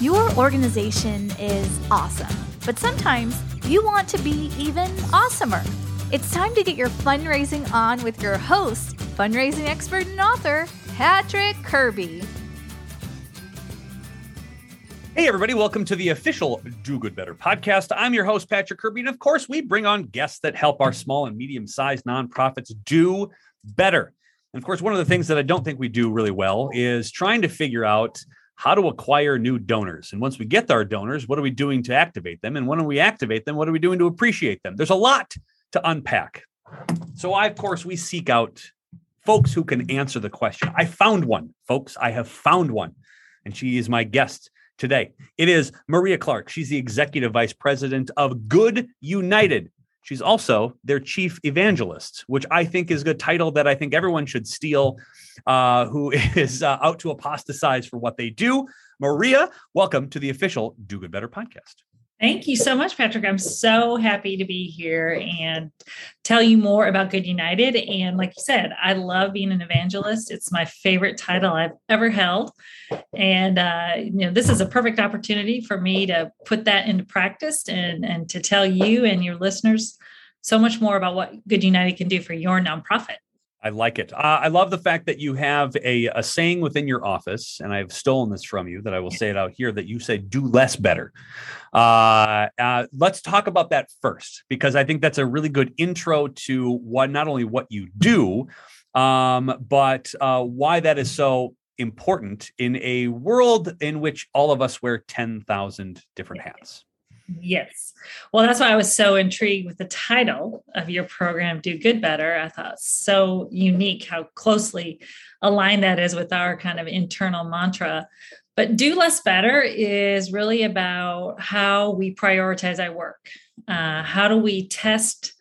Your organization is awesome, but sometimes you want to be even awesomer. It's time to get your fundraising on with your host, fundraising expert and author, Patrick Kirby. Hey, everybody, welcome to the official Do Good Better podcast. I'm your host, Patrick Kirby. And of course, we bring on guests that help our small and medium sized nonprofits do better. And of course, one of the things that I don't think we do really well is trying to figure out how to acquire new donors. And once we get our donors, what are we doing to activate them? And when we activate them, what are we doing to appreciate them? There's a lot to unpack. So, I, of course, we seek out folks who can answer the question. I found one, folks. I have found one. And she is my guest today. It is Maria Clark. She's the executive vice president of Good United. She's also their chief evangelist, which I think is a title that I think everyone should steal uh, who is uh, out to apostatize for what they do. Maria, welcome to the official Do Good Better podcast. Thank you so much, Patrick. I'm so happy to be here and tell you more about Good United. And like you said, I love being an evangelist. It's my favorite title I've ever held. And uh, you know, this is a perfect opportunity for me to put that into practice and, and to tell you and your listeners so much more about what Good United can do for your nonprofit. I like it. Uh, I love the fact that you have a, a saying within your office, and I've stolen this from you. That I will say it out here. That you say, "Do less better." Uh, uh, let's talk about that first, because I think that's a really good intro to what not only what you do, um, but uh, why that is so important in a world in which all of us wear ten thousand different hats. Yes. Well, that's why I was so intrigued with the title of your program, Do Good Better. I thought so unique how closely aligned that is with our kind of internal mantra. But do less better is really about how we prioritize our work. Uh, how do we test,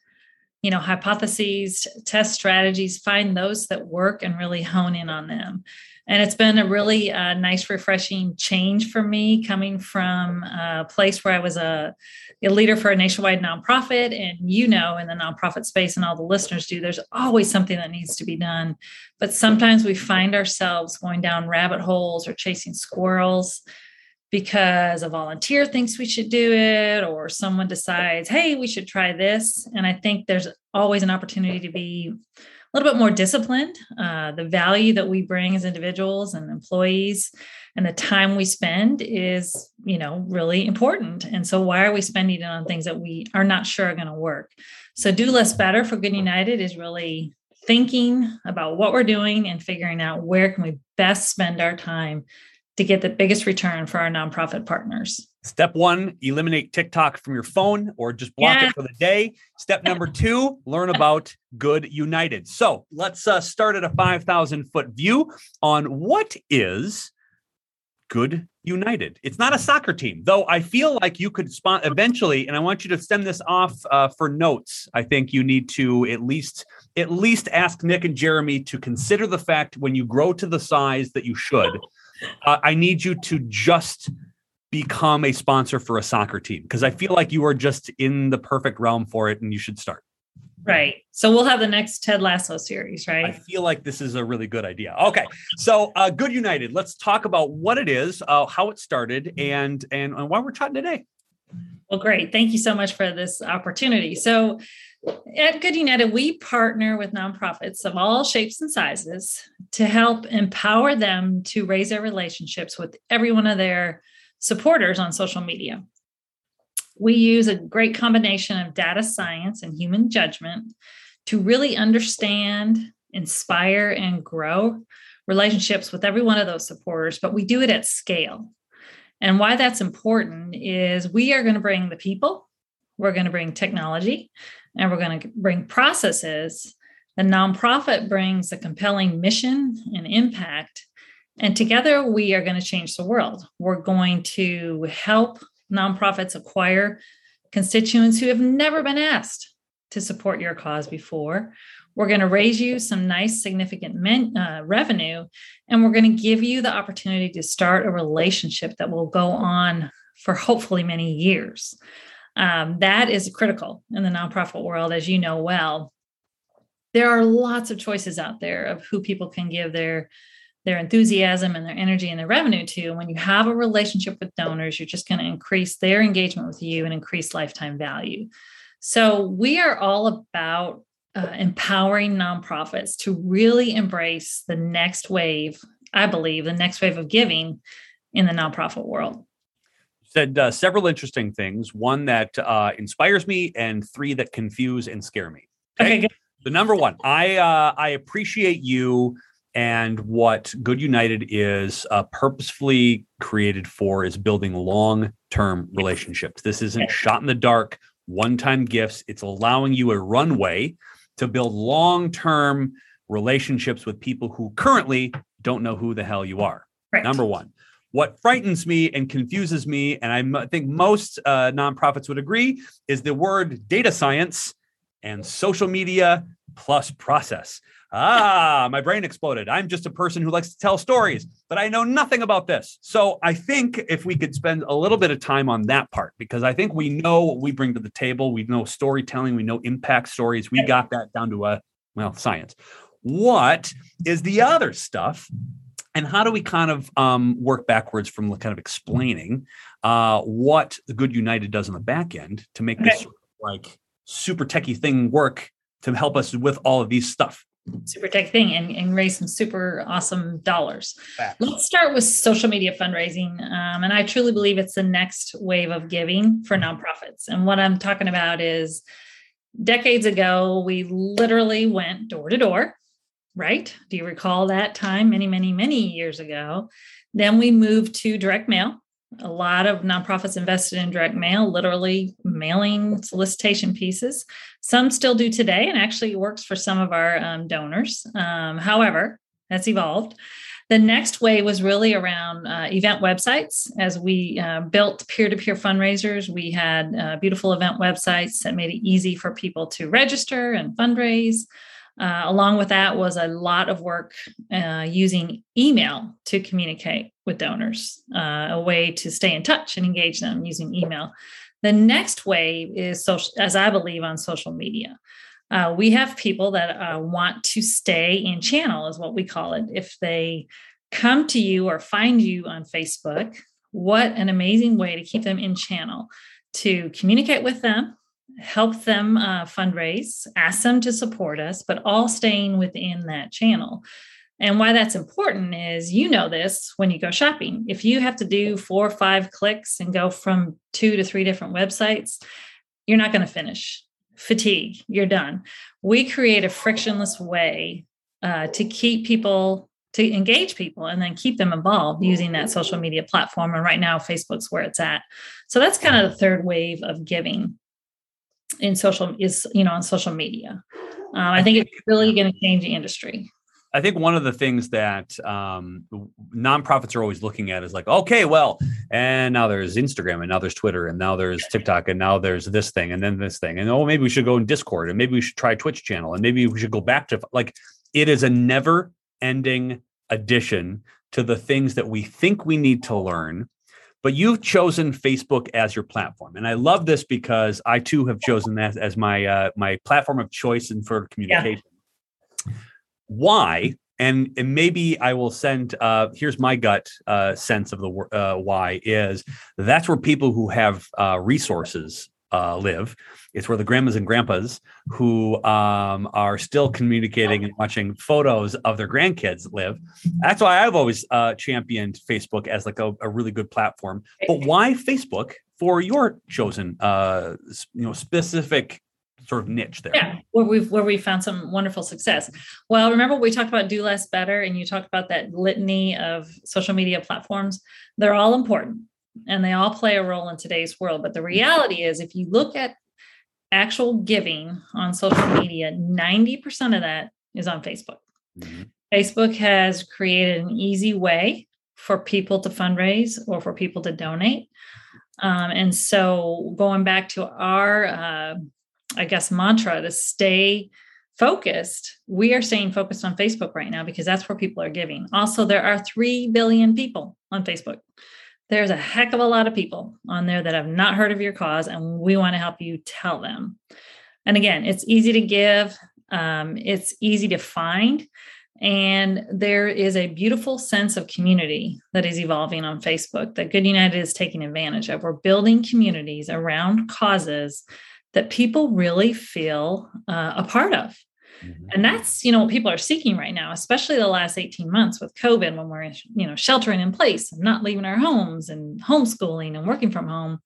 you know, hypotheses, test strategies, find those that work and really hone in on them and it's been a really uh, nice refreshing change for me coming from a place where i was a, a, leader for a nationwide nonprofit and you know in the nonprofit space and all the listeners do there's always something that needs to be done. But sometimes we find ourselves going down rabbit holes or chasing squirrels because a volunteer thinks we should do it or someone decides hey we should try this. And i think there's always an opportunity to be a little bit more disciplined. Uh, the value that we bring as individuals and employees and the time we spend is, you know, really important. And so why are we spending it on things that we are not sure are going to work? So do less better for Good United is really thinking about what we're doing and figuring out where can we best spend our time to get the biggest return for our nonprofit partners. Step one, eliminate TikTok from your phone or just block yeah. it for the day. Step number two, learn about Good United. So let's uh, start at a 5,000 foot view on what is Good United. It's not a soccer team, though I feel like you could spawn eventually, and I want you to send this off uh, for notes. I think you need to at least at least ask Nick and Jeremy to consider the fact when you grow to the size that you should uh, I need you to just become a sponsor for a soccer team because I feel like you are just in the perfect realm for it and you should start. Right. So we'll have the next Ted Lasso series, right? I feel like this is a really good idea. Okay. So uh, Good United, let's talk about what it is, uh, how it started, and, and and why we're chatting today. Well, great. Thank you so much for this opportunity. So at Good United, we partner with nonprofits of all shapes and sizes to help empower them to raise their relationships with every one of their supporters on social media. We use a great combination of data science and human judgment to really understand, inspire, and grow relationships with every one of those supporters, but we do it at scale. And why that's important is we are going to bring the people, we're going to bring technology, and we're going to bring processes. The nonprofit brings a compelling mission and impact. And together we are going to change the world. We're going to help nonprofits acquire constituents who have never been asked to support your cause before. We're going to raise you some nice, significant men, uh, revenue, and we're going to give you the opportunity to start a relationship that will go on for hopefully many years. Um, that is critical in the nonprofit world, as you know well. There are lots of choices out there of who people can give their their enthusiasm and their energy and their revenue to. When you have a relationship with donors, you're just going to increase their engagement with you and increase lifetime value. So we are all about uh, empowering nonprofits to really embrace the next wave. I believe the next wave of giving in the nonprofit world said uh, several interesting things. One that uh, inspires me, and three that confuse and scare me. Okay. okay the number one, I uh, I appreciate you and what Good United is uh, purposefully created for is building long term relationships. This isn't shot in the dark, one time gifts. It's allowing you a runway to build long term relationships with people who currently don't know who the hell you are. Right. Number one. What frightens me and confuses me, and I think most uh, nonprofits would agree, is the word data science and social media plus process. Ah, my brain exploded. I'm just a person who likes to tell stories, but I know nothing about this. So I think if we could spend a little bit of time on that part, because I think we know what we bring to the table. We know storytelling, we know impact stories. We got that down to a, well, science. What is the other stuff and how do we kind of um, work backwards from kind of explaining uh, what the Good United does on the back end to make okay. this sort of like super techie thing work to help us with all of these stuff? Super tech thing and, and raise some super awesome dollars. Let's start with social media fundraising. Um, and I truly believe it's the next wave of giving for nonprofits. And what I'm talking about is decades ago, we literally went door to door right? Do you recall that time many, many, many years ago? Then we moved to direct mail. A lot of nonprofits invested in direct mail, literally mailing solicitation pieces. Some still do today, and actually works for some of our um, donors. Um, however, that's evolved. The next way was really around uh, event websites. As we uh, built peer to peer fundraisers, we had uh, beautiful event websites that made it easy for people to register and fundraise. Uh, along with that was a lot of work uh, using email to communicate with donors, uh, a way to stay in touch and engage them using email. The next wave is social, as I believe, on social media. Uh, we have people that uh, want to stay in channel, is what we call it. If they come to you or find you on Facebook, what an amazing way to keep them in channel to communicate with them help them uh, fundraise, ask them to support us, but all staying within that channel. And why that's important is you know this when you go shopping. If you have to do four or five clicks and go from two to three different websites, you're not going to finish. Fatigue, you're done. We create a frictionless way uh, to keep people, to engage people, and then keep them involved using that social media platform. And right now, Facebook's where it's at. So that's kind of the third wave of giving in social is you know on social media. Um, I think it's really going to change the industry. I think one of the things that um, nonprofits are always looking at is like, okay, well, and now there's Instagram, and now there's Twitter, and now there's TikTok, and now there's this thing, and then this thing, and oh, maybe we should go in Discord, and maybe we should try Twitch channel, and maybe we should go back to like it is a never-ending addition to the things that we think we need to learn but you've chosen Facebook as your platform, and I love this because I too have chosen that as my uh, my platform of choice and for communication. Yeah. Why? And and maybe I will send. Uh, here's my gut uh, sense of the uh, why is that's where people who have uh, resources uh, live. It's where the grandmas and grandpas who um, are still communicating and watching photos of their grandkids live. That's why I've always uh, championed Facebook as like a, a, really good platform. But why Facebook for your chosen, uh, you know, specific sort of niche there? Yeah, where we've where we found some wonderful success. Well, remember we talked about do less better, and you talked about that litany of social media platforms. They're all important and they all play a role in today's world. But the reality is, if you look at actual giving on social media, 90% of that is on Facebook. Mm-hmm. Facebook has created an easy way for people to fundraise or for people to donate. Um, and so, going back to our, uh, I guess, mantra to stay focused, we are staying focused on Facebook right now because that's where people are giving. Also, there are 3 billion people on Facebook. There's a heck of a lot of people on there that have not heard of your cause, and we want to help you tell them. And again, it's easy to give, um, it's easy to find. And there is a beautiful sense of community that is evolving on Facebook that Good United is taking advantage of. We're building communities around causes that people really feel uh, a part of. Mm-hmm. And that's, you know, what people are seeking right now, especially the last 18 months with COVID when we're, you know, sheltering in place and not leaving our homes and homeschooling and working from home.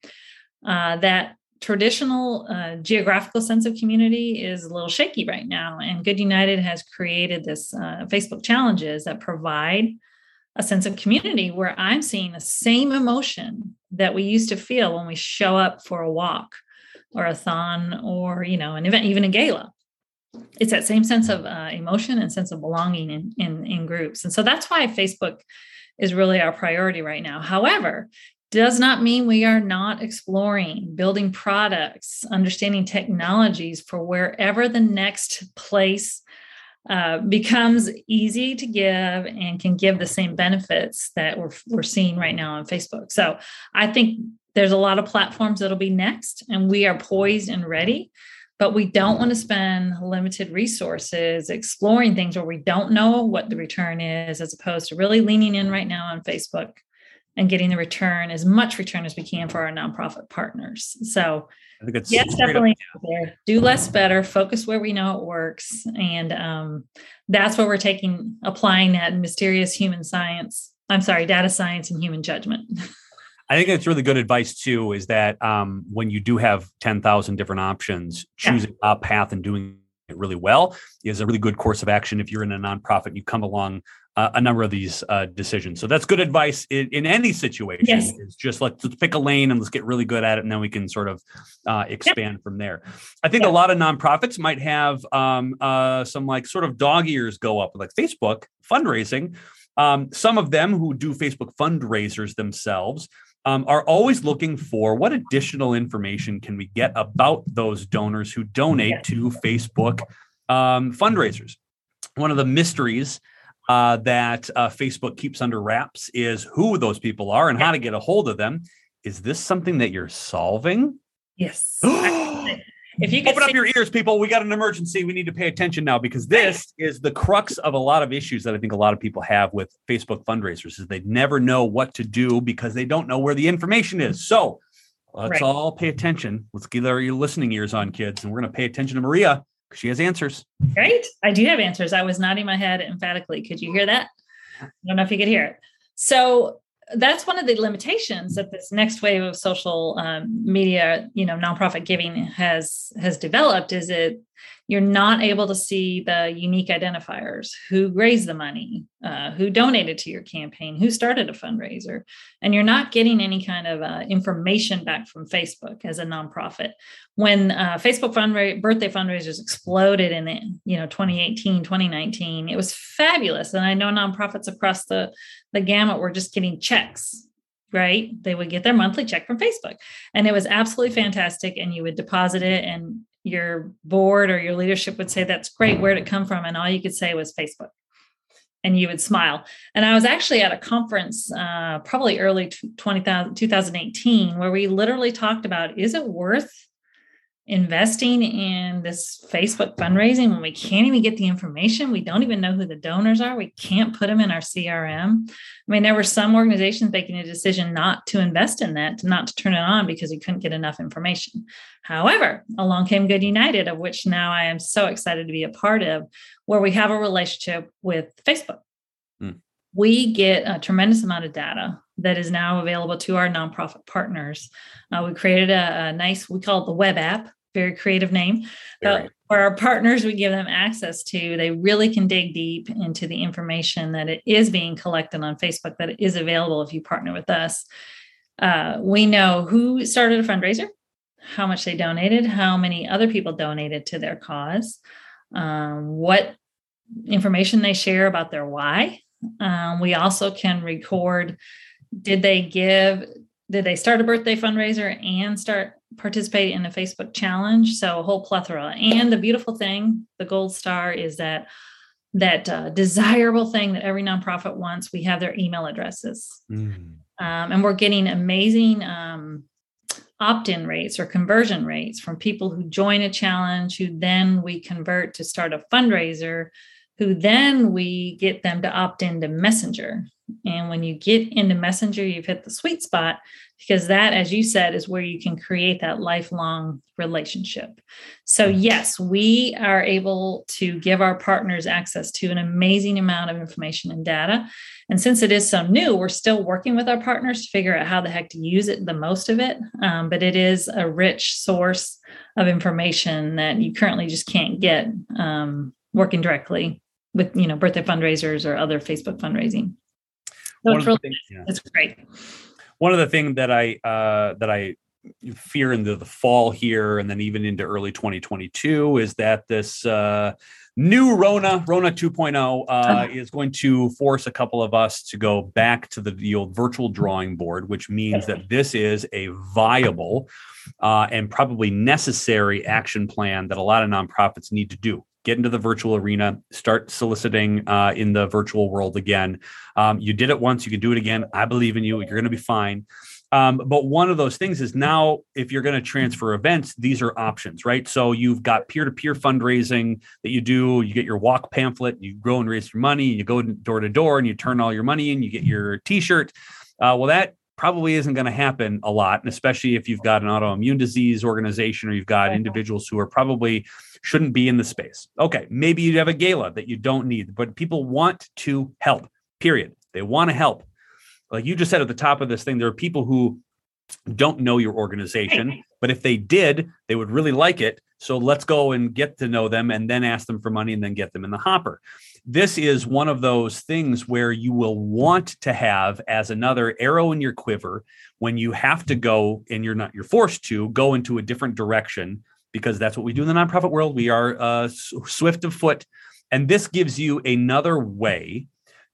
Uh, that traditional uh, geographical sense of community is a little shaky right now. And Good United has created this uh, Facebook challenges that provide a sense of community where I'm seeing the same emotion that we used to feel when we show up for a walk or a thon or, you know, an event, even a gala. It's that same sense of uh, emotion and sense of belonging in, in, in groups. And so that's why Facebook is really our priority right now. However, does not mean we are not exploring building products, understanding technologies for wherever the next place uh, becomes easy to give and can give the same benefits that we're, we're seeing right now on Facebook. So I think there's a lot of platforms that'll be next, and we are poised and ready. But we don't want to spend limited resources exploring things where we don't know what the return is, as opposed to really leaning in right now on Facebook and getting the return as much return as we can for our nonprofit partners. So I think it's yes, definitely there. Do less better, focus where we know it works. And um, that's what we're taking, applying that mysterious human science. I'm sorry, data science and human judgment. I think that's really good advice too. Is that um, when you do have ten thousand different options, choosing yeah. a path and doing it really well is a really good course of action. If you're in a nonprofit, and you come along uh, a number of these uh, decisions. So that's good advice in, in any situation. Yes. Is just let's, let's, pick a lane and let's get really good at it, and then we can sort of uh, expand yep. from there. I think yep. a lot of nonprofits might have um, uh, some like sort of dog ears go up, like Facebook fundraising. Um, some of them who do Facebook fundraisers themselves um, are always looking for what additional information can we get about those donors who donate to Facebook um, fundraisers. One of the mysteries uh, that uh, Facebook keeps under wraps is who those people are and how to get a hold of them. Is this something that you're solving? Yes. if you can open see- up your ears, people, we got an emergency. We need to pay attention now because this is the crux of a lot of issues that I think a lot of people have with Facebook fundraisers is they never know what to do because they don't know where the information is. So let's right. all pay attention. Let's get our listening ears on, kids, and we're going to pay attention to Maria because she has answers. Right. I do have answers. I was nodding my head emphatically. Could you hear that? I don't know if you could hear it. So that's one of the limitations that this next wave of social um, media, you know, nonprofit giving has has developed. Is it you're not able to see the unique identifiers who raised the money uh, who donated to your campaign who started a fundraiser and you're not getting any kind of uh, information back from facebook as a nonprofit when uh, facebook fundra- birthday fundraisers exploded in you know 2018 2019 it was fabulous and i know nonprofits across the the gamut were just getting checks right? They would get their monthly check from Facebook. And it was absolutely fantastic. And you would deposit it and your board or your leadership would say, That's great. Where'd it come from? And all you could say was Facebook. And you would smile. And I was actually at a conference, uh, probably early 20, 2018, where we literally talked about is it worth investing in this Facebook fundraising when we can't even get the information. We don't even know who the donors are. We can't put them in our CRM. I mean, there were some organizations making a decision not to invest in that, not to turn it on because we couldn't get enough information. However, along came Good United, of which now I am so excited to be a part of, where we have a relationship with Facebook. Mm. We get a tremendous amount of data that is now available to our nonprofit partners. Uh, we created a, a, nice, we call it the web app, very creative name. Uh, for our partners, we give them access to, they really can dig deep into the information that it is being collected on Facebook, that it is available if you partner with us. Uh, we know who started a fundraiser, how much they donated, how many other people donated to their cause, um, what information they share about their why. Um, we also can record did they give did they start a birthday fundraiser and start participating in a Facebook challenge? So a whole plethora. And the beautiful thing, the gold star, is that that uh, desirable thing that every nonprofit wants. We have their email addresses, mm. um, and we're getting amazing um, opt-in rates or conversion rates from people who join a challenge, who then we convert to start a fundraiser, who then we get them to opt into Messenger. And when you get into Messenger, you've hit the sweet spot because that, as you said, is where you can create that lifelong relationship. So, yes, we are able to give our partners access to an amazing amount of information and data. And since it is so new, we're still working with our partners to figure out how the heck to use it, the most of it. Um, but it is a rich source of information that you currently just can't get um, working directly with you know birthday fundraisers or other Facebook fundraising. So it's, really, things, yeah. it's great. One of the things that I uh, that I fear into the fall here and then even into early 2022 is that this uh, new Rona, Rona 2.0, uh, is going to force a couple of us to go back to the, the old virtual drawing board, which means that this is a viable uh, and probably necessary action plan that a lot of nonprofits need to do get into the virtual arena, start soliciting uh, in the virtual world again. Um, you did it once, you can do it again. I believe in you. You're going to be fine. Um, but one of those things is now, if you're going to transfer events, these are options, right? So you've got peer to peer fundraising that you do. You get your walk pamphlet, you go and raise your money, you go door to door and you turn all your money in, you get your t shirt. Uh, well, that probably isn't going to happen a lot, and especially if you've got an autoimmune disease organization or you've got mm-hmm. individuals who are probably shouldn't be in the space. Okay, maybe you have a gala that you don't need, but people want to help. Period. They want to help. Like you just said at the top of this thing, there are people who don't know your organization, but if they did, they would really like it. So let's go and get to know them and then ask them for money and then get them in the hopper this is one of those things where you will want to have as another arrow in your quiver when you have to go and you're not you're forced to go into a different direction because that's what we do in the nonprofit world. We are uh, swift of foot. And this gives you another way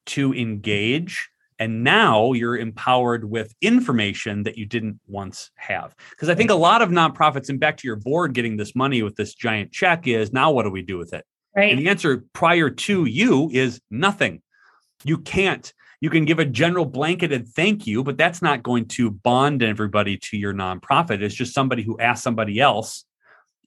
to engage. And now you're empowered with information that you didn't once have. Because i think a lot of nonprofits and back to your board getting this money with this giant check is now what do we do with it Right. And the answer prior to you is nothing. You can't. You can give a general blanketed thank you, but that's not going to bond everybody to your nonprofit. It's just somebody who asked somebody else.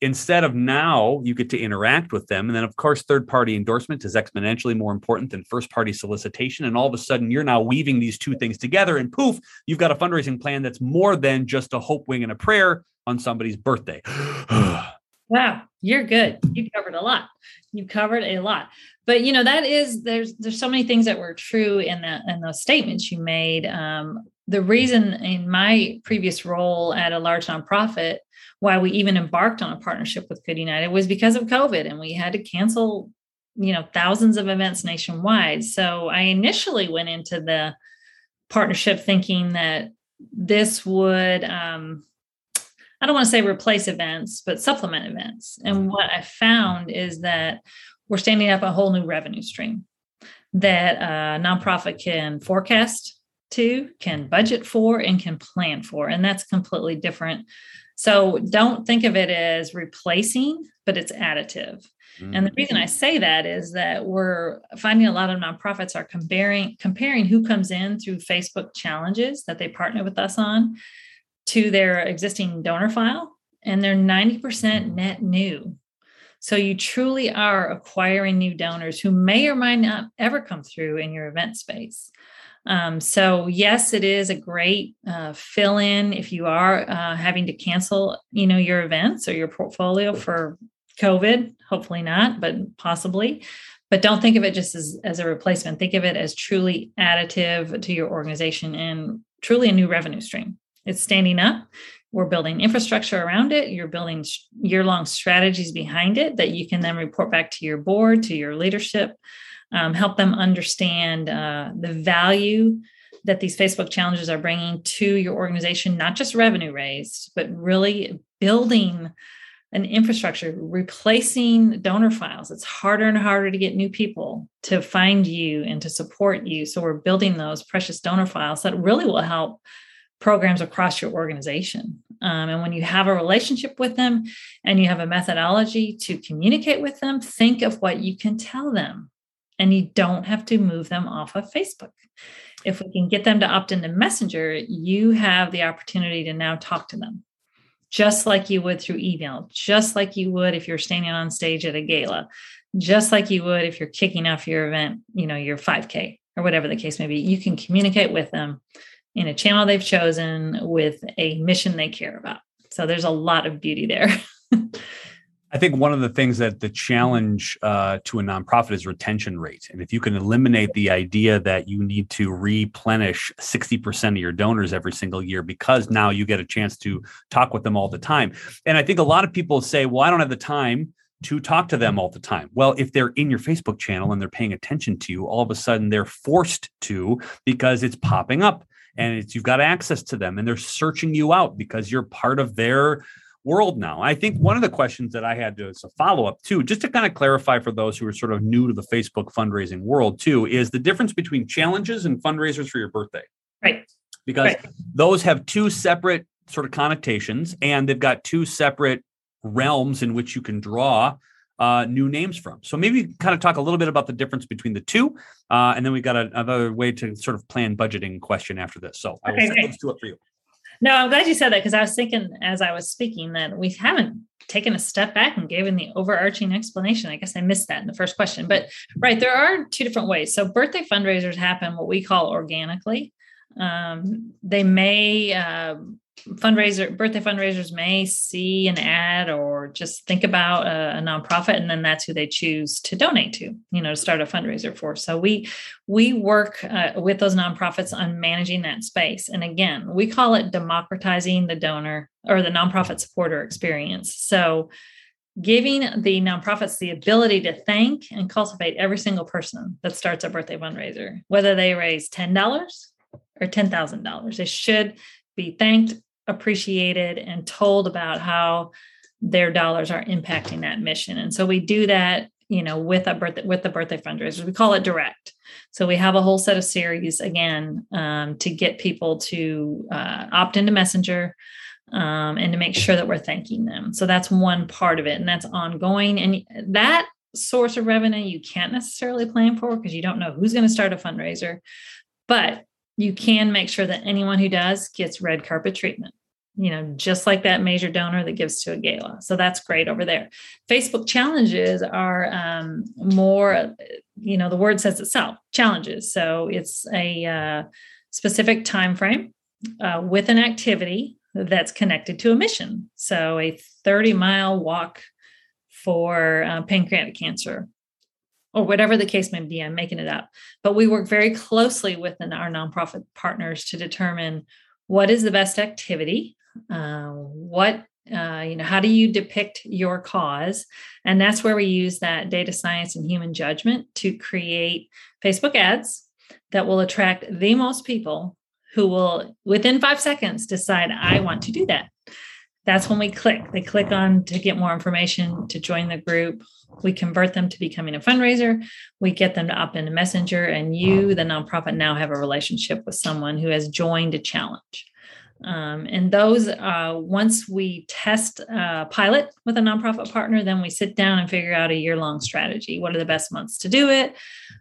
Instead of now, you get to interact with them. And then, of course, third party endorsement is exponentially more important than first party solicitation. And all of a sudden, you're now weaving these two things together, and poof, you've got a fundraising plan that's more than just a hope, wing, and a prayer on somebody's birthday. Wow, you're good. You covered a lot. You covered a lot. But you know that is there's there's so many things that were true in that in those statements you made. Um, the reason in my previous role at a large nonprofit why we even embarked on a partnership with Good United was because of COVID, and we had to cancel you know thousands of events nationwide. So I initially went into the partnership thinking that this would um, I don't want to say replace events, but supplement events. And mm-hmm. what I found is that we're standing up a whole new revenue stream that a nonprofit can forecast to, can budget for, and can plan for. And that's completely different. So don't think of it as replacing, but it's additive. Mm-hmm. And the reason I say that is that we're finding a lot of nonprofits are comparing comparing who comes in through Facebook challenges that they partner with us on to their existing donor file, and they're 90% net new. So you truly are acquiring new donors who may or might not ever come through in your event space. Um, so yes, it is a great uh, fill in if you are uh, having to cancel, you know, your events or your portfolio for COVID. Hopefully not, but possibly. But don't think of it just as, as a replacement. Think of it as truly additive to your organization and truly a new revenue stream. It's standing up. We're building infrastructure around it. You're building year long strategies behind it that you can then report back to your board, to your leadership, um, help them understand uh, the value that these Facebook challenges are bringing to your organization, not just revenue raised, but really building an infrastructure replacing donor files it's harder and harder to get new people to find you and to support you so we're building those precious donor files that really will help programs across your organization. Um, and when you have a relationship with them and you have a methodology to communicate with them think of what you can tell them. And you don't have to move them off of facebook. If we can get them to opt into messenger you have the opportunity to now talk to them. Just like you would through email, just like you would if you're standing on stage at a gala, just like you would if you're kicking off your event, you know, your 5K or whatever the case may be. You can communicate with them in a channel they've chosen with a mission they care about. So there's a lot of beauty there. I think one of the things that the challenge uh, to a nonprofit is retention rate. And if you can eliminate the idea that you need to replenish 60% of your donors every single year because now you get a chance to talk with them all the time. And I think a lot of people say, well, I don't have the time to talk to them all the time. Well, if they're in your Facebook channel and they're paying attention to you, all of a sudden they're forced to because it's popping up and it's you've got access to them and they're searching you out because you're part of their world now. I think one of the questions that I had to, as a follow up too, just to kind of clarify for those who are sort of new to the Facebook fundraising world too, is the difference between challenges and fundraisers for your birthday. Right. Because right. those have two separate sort of connotations and they've got two separate realms in which you can draw uh, new names from. So maybe kind of talk a little bit about the difference between the two, uh, and then we've got a, another way to sort of plan budgeting question after this. So I will set those two up for you. No, I'm glad you said that because I was thinking as I was speaking that we haven't taken a step back and given the overarching explanation. I guess I missed that in the first question. But right, there are two different ways. So birthday fundraisers happen what we call organically. Um, they may uh, fundraiser birthday fundraisers may see an ad or just think about a, a, nonprofit and then that's who they choose to donate to you know to start a fundraiser for. So we we work uh, with those nonprofits on managing that space. And again we call it democratizing the donor or the nonprofit supporter experience. So giving the nonprofits the ability to thank and cultivate every single person that starts a birthday fundraiser whether they raise $10 or $10,000 they should be thanked, appreciated, and told about how their dollars are impacting that mission. And so we do that, you know, with a birthday with the birthday fundraisers. We call it direct. So we have a whole set of series again um, to get people to uh, opt into Messenger. Um, and to make sure that we're thanking them. So that's one part of it, and that's ongoing. And that source of revenue you can't necessarily plan for because you don't know who's going to start a fundraiser. But you can make sure that anyone who does gets red carpet treatment you know just like that major donor that gives to a gala. So that's great over there. Facebook challenges are um, more you know the word says itself challenges. So it's a uh, specific time frame uh, with an activity that's connected to a mission. So a 30 mile walk for uh, pancreatic cancer or whatever the case may be. I'm making it up. But we work very closely with our nonprofit partners to determine what is the best activity, uh, what uh, you know, how do you depict your cause? And that's where we use that data science and human judgment to create Facebook ads that will attract the most people who will, within five seconds, decide, I want to do that that's when we click. They click on to get more information, to join the group. We convert them to becoming a fundraiser. We get them to opt into Messenger, and you, the nonprofit, now have a relationship with someone who has joined a challenge. Um, and those, uh, once we test a pilot with a nonprofit partner, then we sit down and figure out a year long strategy. What are the best months to do it?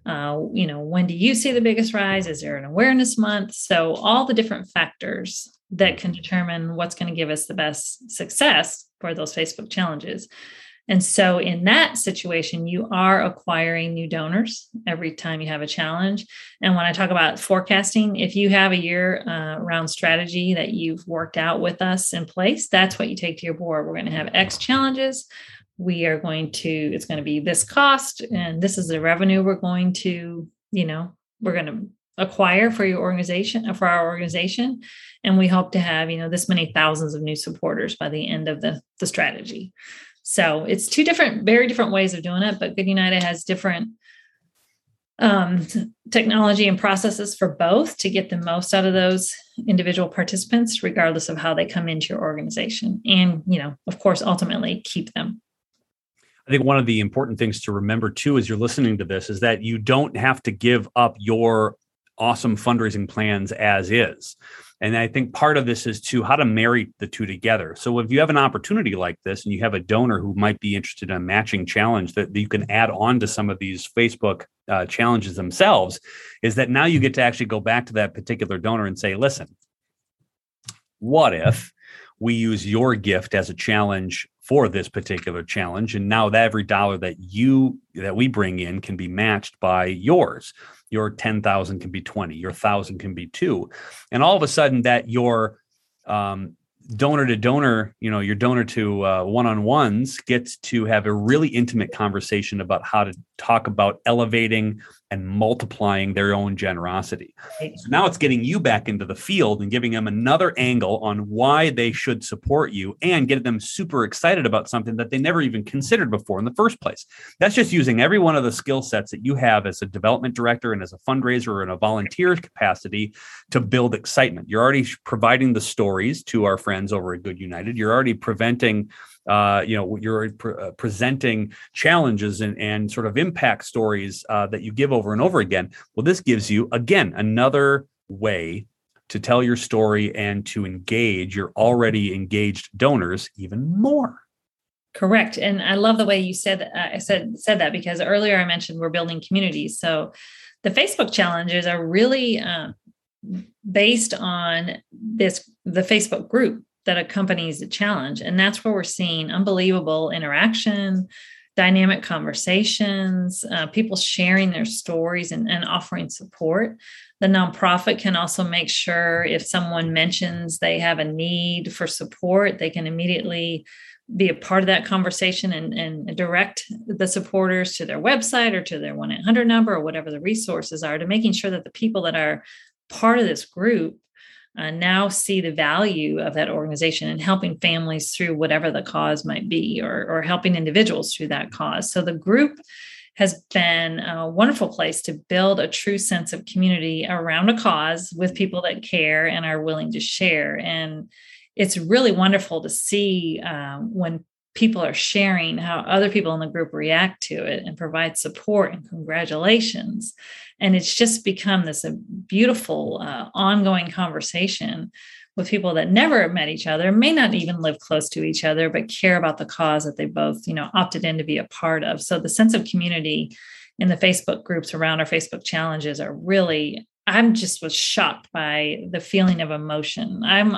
Uh, you know, when do you see the biggest rise? Is there an awareness month? So, all the different factors that can determine what's going to give us the best success for those Facebook challenges. And so, in that situation, you are acquiring new donors every time you have a challenge. And when I talk about forecasting, if you have a year uh, round strategy that you've worked out with us in place, that's what you take to your board. We're going to have X challenges. We are going to, it's going to be this cost, and this is the revenue we're going to, you know, we're going to acquire for your organization for our organization and we hope to have you know this many thousands of new supporters by the end of the, the strategy so it's two different very different ways of doing it but good united has different um, technology and processes for both to get the most out of those individual participants, regardless of how they come into your organization. And, you know, of course, ultimately keep them. I think one of the important things to remember too, as you're listening to this, is that you don't have to give up your awesome fundraising plans as is. And I think part of this is to how to marry the two together. So if you have an opportunity like this and you have a donor who might be interested in a matching challenge that you can add on to some of these Facebook uh, challenges themselves, is that now you get to actually go back to that particular donor and say, listen, what if we use your gift as a challenge for this particular challenge and now that every dollar that you that we bring in can be matched by yours your 10,000 can be 20, your 1,000 can be two. And all of a sudden, that your um, donor to donor, you know, your donor to uh, one on ones gets to have a really intimate conversation about how to talk about elevating and multiplying their own generosity. So now it's getting you back into the field and giving them another angle on why they should support you and getting them super excited about something that they never even considered before in the first place. That's just using every one of the skill sets that you have as a development director and as a fundraiser or in a volunteer capacity to build excitement. You're already providing the stories to our friends over at Good United. You're already preventing uh, you know you're pre- uh, presenting challenges and, and sort of impact stories uh, that you give over and over again. Well this gives you again another way to tell your story and to engage your already engaged donors even more. Correct. And i love the way you said uh, said said that because earlier i mentioned we're building communities. So the facebook challenges are really um, based on this the facebook group that accompanies the challenge. And that's where we're seeing unbelievable interaction, dynamic conversations, uh, people sharing their stories and, and offering support. The nonprofit can also make sure if someone mentions they have a need for support, they can immediately be a part of that conversation and, and direct the supporters to their website or to their 1 800 number or whatever the resources are to making sure that the people that are part of this group uh, now see the value of that organization and helping families through whatever the cause might be or, or helping individuals through that cause. So the group has been a wonderful place to build a true sense of community around a cause with people that care and are willing to share. And it's really wonderful to see uh, when people are sharing how other people in the group react to it and provide support and congratulations. And it's just become this a beautiful uh, ongoing conversation with people that never met each other may not even live close to each other but care about the cause that they both you know opted in to be a part of. So the sense of community in the facebook groups around our facebook challenges are really i'm just was shocked by the feeling of emotion. I'm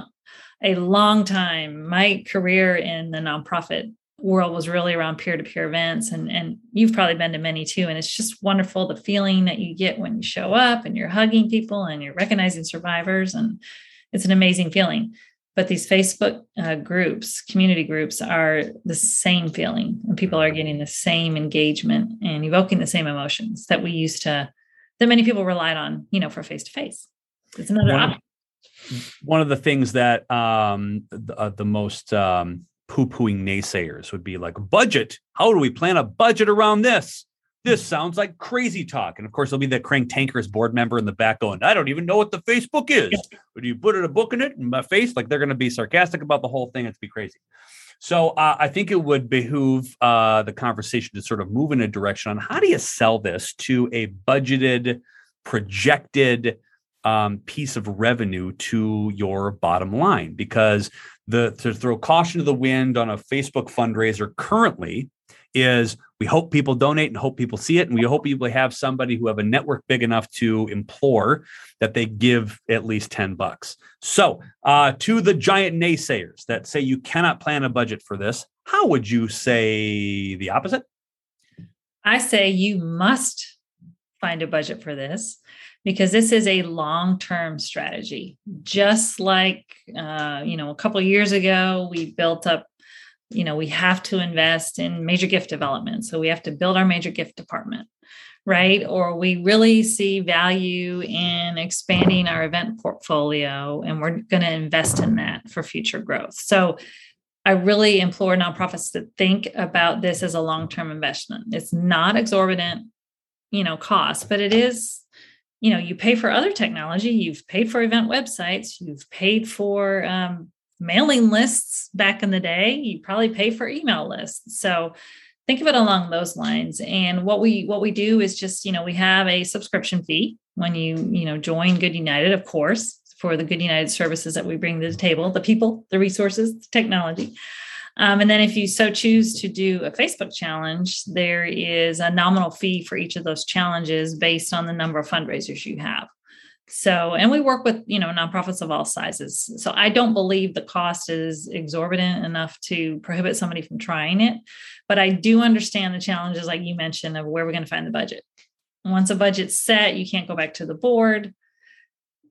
a long time. My career in the nonprofit world was really around peer-to-peer events and and you've probably been to many too and it's just wonderful the feeling that you get when you show up and you're hugging people and you're recognizing survivors and it's an amazing feeling. But these facebook uh, groups community groups are the same feeling and people are getting the same engagement and evoking the same emotions that we used to that many people relied on you know for face to face it's another option one of the things that um, the, uh, the most um, poo-pooing naysayers would be like budget! How do we plan a budget around this? This mm. sounds like crazy talk. And of course there'll be that crank tankers board member in the back going i don't even know what the facebook is. Would you put it a book in it in my face? Like they're going to be sarcastic about the whole thing. It's be crazy. So uh, i think it would behoove uh, the conversation to sort of move in a direction on how do you sell this to a budgeted projected um, piece of revenue to your bottom line. Because the to throw caution to the wind on a Facebook fundraiser currently is we hope people donate and hope people see it. And we hope people have somebody who have a network big enough to implore that they give at least 10 bucks. So uh, to the giant naysayers that say you cannot plan a budget for this how would you say the opposite? I say you must find a budget for this because this is a long-term strategy. Just like uh, you know a couple years ago we built up you know we have to invest in major gift development. So we have to build our major gift department right? Or we really see value in expanding our event portfolio and we're going to invest in that for future growth. So I really implore nonprofits to think about this as a long term investment. It's not exorbitant you know cost but it is you know you pay for other technology you've paid for event websites you've paid for um, mailing lists back in the day you probably pay for email lists. So think of it along those lines. And what we what we do is just you know we have a subscription fee when you you know join good united of course for the good united services that we bring to the table the people the resources the technology um, and then if you so choose to do a facebook challenge there is a nominal fee for each of those challenges based on the number of fundraisers you have. So and we work with you know nonprofits of all sizes. So i don't believe the cost is exorbitant enough to prohibit somebody from trying it but i do understand the challenges like you mentioned of where we're going to find the budget. Once a budget's set you can't go back to the board.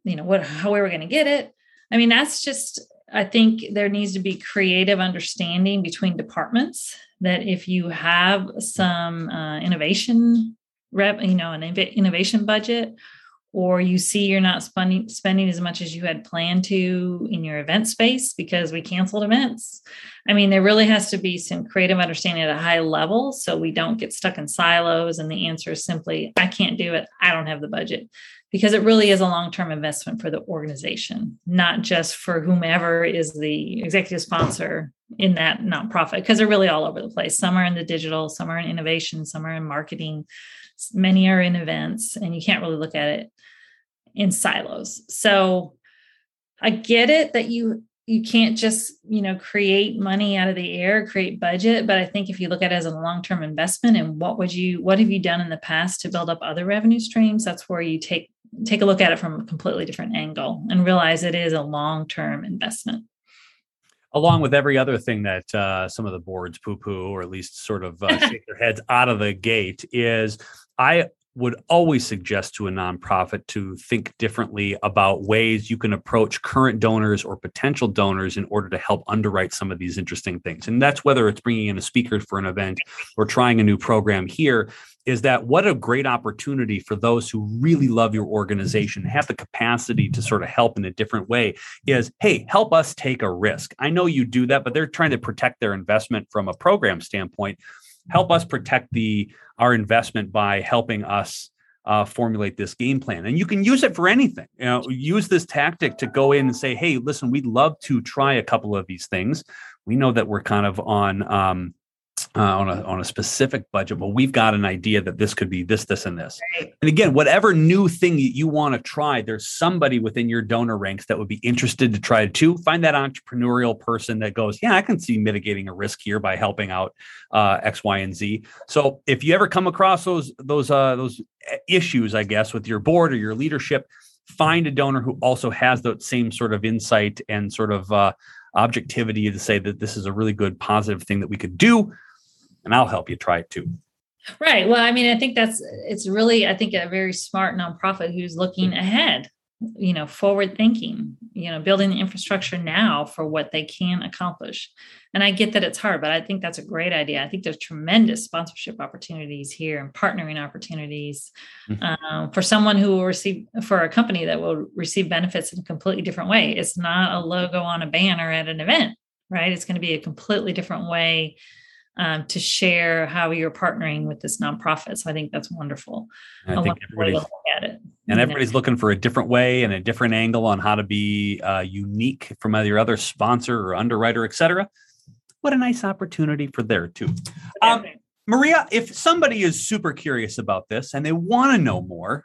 You know what how are we going to get it? I mean that's just i think there needs to be creative understanding between departments that if you have some uh, innovation rep you know an innovation budget or you see you're not spending spending as much as you had planned to in your event space because we canceled events. I mean, there really has to be some creative understanding at a high level so we don't get stuck in silos and the answer is simply I can't do it. I don't have the budget. Because it really is a long-term investment for the organization, not just for whomever is the executive sponsor in that nonprofit, because they're really all over the place. Some are in the digital, some are in innovation, some are in marketing, many are in events, and you can't really look at it in silos. So I get it that you you can't just you know create money out of the air create budget but i think if you look at it as a long-term investment and what would you what have you done in the past to build up other revenue streams that's where you take take a look at it from a completely different angle and realize it is a long-term investment. Along with every other thing that uh, some of the boards poo-poo or at least sort of uh, shake their heads out of the gate is i would always suggest to a nonprofit to think differently about ways you can approach current donors or potential donors in order to help underwrite some of these interesting things. And that's whether it's bringing in a speaker for an event or trying a new program here. Is that what a great opportunity for those who really love your organization, have the capacity to sort of help in a different way? Is hey, help us take a risk. I know you do that, but they're trying to protect their investment from a program standpoint help us protect the our investment by helping us uh, formulate this game plan. And you can use it for anything. You know, use this tactic to go in and say, "Hey, listen, we'd love to try a couple of these things. We know that we're kind of on." Um, uh, on a on a specific budget, but we've got an idea that this could be this, this, and this. Right. And again, whatever new thing that you want to try, there's somebody within your donor ranks that would be interested to try it too. Find that entrepreneurial person that goes, yeah, I can see mitigating a risk here by helping out uh, X, Y, and Z. So if you ever come across those those uh, those issues, I guess, with your board or your leadership, find a donor who also has that same sort of insight and sort of uh, objectivity to say that this is a really good positive thing that we could do and I'll help you try it too. Right. Well, I mean, I think that's it's really, I think, a very smart nonprofit who's looking ahead, you know, forward thinking, you know, building the infrastructure now for what they can accomplish. And I get that it's hard, but I think that's a great idea. I think there's tremendous sponsorship opportunities here and partnering opportunities mm-hmm. um, for someone who will receive for a company that will receive benefits in a completely different way. It's not a logo on a banner at an event, right? It's going to be a completely different way um, to share how you're partnering with this nonprofit. So I think that's wonderful. And I think everybody's at it. And everybody's looking for a different way and a different angle on how to be uh, unique from either other sponsor or underwriter, et cetera. What a nice opportunity for there too. Um, Maria, if somebody is super curious about this and they want to know more,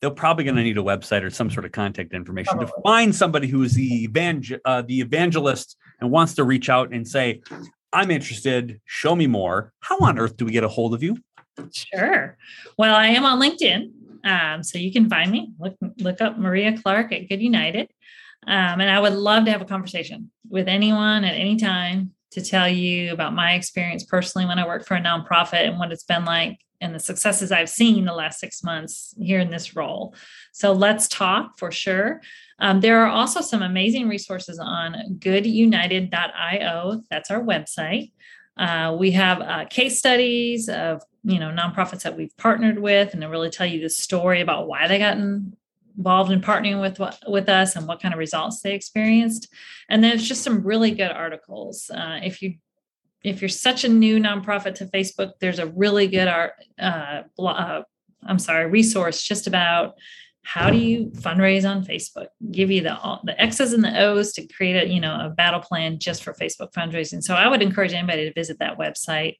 they're probably going to need a website or some sort of contact information probably. to find somebody who is the evangel- uh, the evangelist and wants to reach out and say, I'm interested. Show me more. How on earth do we get a hold of you? Sure. Well, I am on LinkedIn. Um, so you can find me. Look, look up Maria Clark at Good United. Um, and I would love to have a conversation with anyone at any time to tell you about my experience personally when I worked for a nonprofit and what it's been like and the successes I've seen the last six months here in this role. So let's talk for sure. Um, there are also some amazing resources on goodunited.io. That's our website. Uh, we have uh, case studies of you know nonprofits that we've partnered with, and they really tell you the story about why they got involved in partnering with with us and what kind of results they experienced. And there's just some really good articles. Uh, if you if you're such a new nonprofit to Facebook, there's a really good art uh, uh, I'm sorry, resource just about how do you fundraise on Facebook? Give you the the X's and the O's to create a you know a battle plan just for Facebook fundraising. So I would encourage anybody to visit that website,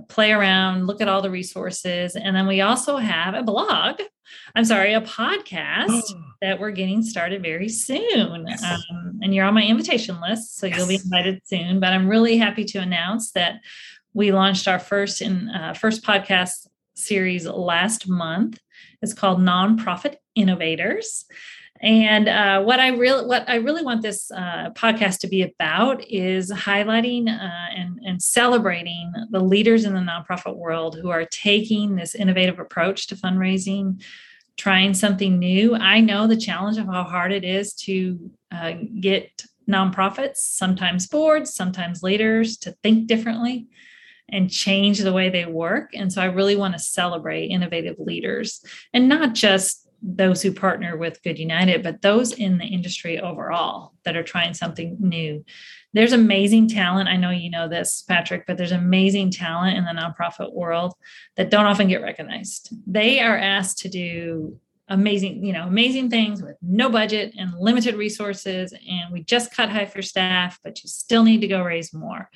play around, look at all the resources, and then we also have a blog. I'm sorry, a podcast that we're getting started very soon. Yes. Um, and you're on my invitation list, so yes. you'll be invited soon. But I'm really happy to announce that we launched our first in uh, first podcast series last month. It's called Nonprofit Innovators. And uh, what I really what I really want this uh, podcast to be about is highlighting uh, and, and celebrating the leaders in the nonprofit world who are taking this innovative approach to fundraising, trying something new. I know the challenge of how hard it is to uh, get nonprofits, sometimes boards, sometimes leaders, to think differently and change the way they work. And so I really want to celebrate innovative leaders and not just those who partner with Good United, but those in the industry overall that are trying something new. There's amazing talent. I know you know this, Patrick, but there's amazing talent in the nonprofit world that don't often get recognized. They are asked to do amazing, you know, amazing things with no budget and limited resources. And we just cut high for staff, but you still need to go raise more.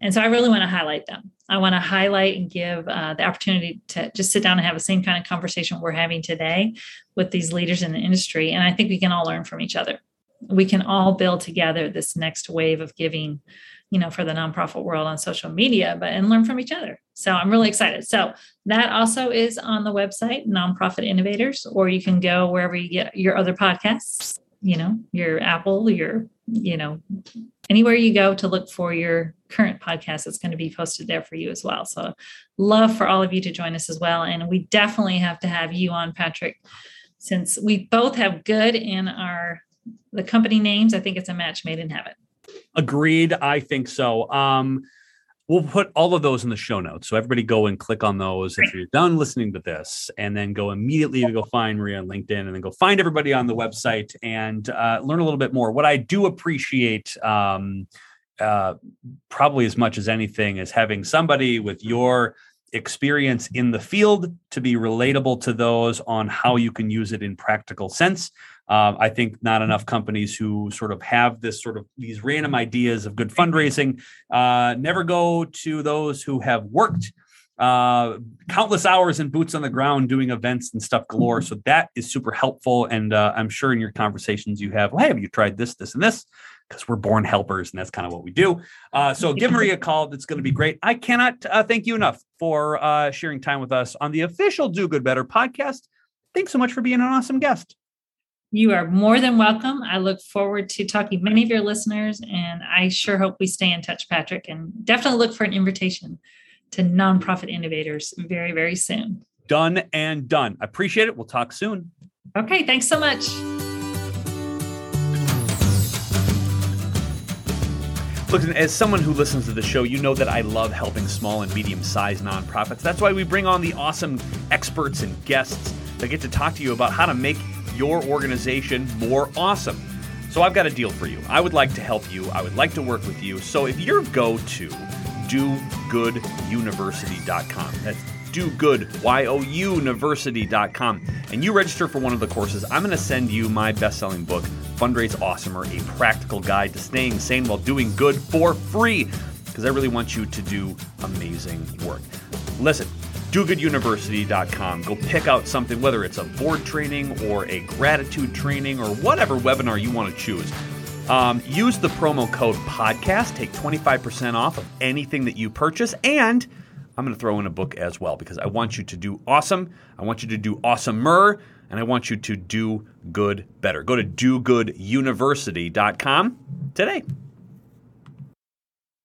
And so I really want to highlight them. I want to highlight and give uh, the opportunity to just sit down and have the same kind of conversation we're having today with these leaders in the industry. And I think we can all learn from each other. We can all build together this next wave of giving, you know, for the nonprofit world on social media, but and learn from each other. So I'm really excited. So that also is on the website, Nonprofit Innovators, or you can go wherever you get your other podcasts, you know, your Apple, your, you know, anywhere you go to look for your current podcast, it's going to be posted there for you as well. So, love for all of you to join us as well. And we definitely have to have you on, Patrick, since we both have good in our the company names. I think it's a match made in heaven. Agreed. I think so. Um, we'll put all of those in the show notes. So everybody go and click on those if you're done listening to this, and then go immediately to go find Maria on LinkedIn, and then go find everybody on the website and uh, learn a little bit more. What I do appreciate. Um, uh, probably as much as anything is having somebody with your experience in the field to be relatable to those on how you can use it in practical sense um, I think not enough companies who sort of have this sort of these random ideas of good fundraising uh, never go to those who have worked uh, countless hours and boots on the ground doing events and stuff galore. So that is super helpful. And uh, I'm sure in your conversations you have, well, hey, have you tried this, this, and this? Because we're born helpers, and that's kind of what we do. Uh, so give Maria a call. That's going to be great. I cannot uh, thank you enough for uh, sharing time with us on the official Do Good Better podcast. Thanks so much for being an awesome guest. You are more than welcome. I look forward to talking to many of your listeners, and I sure hope we stay in touch, Patrick, and definitely look for an invitation to nonprofit innovators very, very soon. Done and done. I appreciate it. We'll talk soon. Okay, thanks so much. Look, as someone who listens to the show, you know that I love helping small and medium sized nonprofits. That's why we bring on the awesome experts and guests that get to talk to you about how to make your organization more awesome. So I've got a deal for you. I would like to help you. I would like to work with you. So if you're go to dogooduniversity.com, that's dogood, Y-O-U, university.com, and you register for one of the courses, I'm going to send you my best-selling book, Fundraise Awesomer, a practical guide to staying sane while doing good for free, because I really want you to do amazing work. Listen, dogooduniversity.com. Go pick out something, whether it's a board training or a gratitude training or whatever webinar you want to choose. Um, use the promo code podcast, take 25% off of anything that you purchase, and I'm going to throw in a book as well because I want you to do awesome. I want you to do awesomer, and I want you to do good better. Go to dogooduniversity.com today.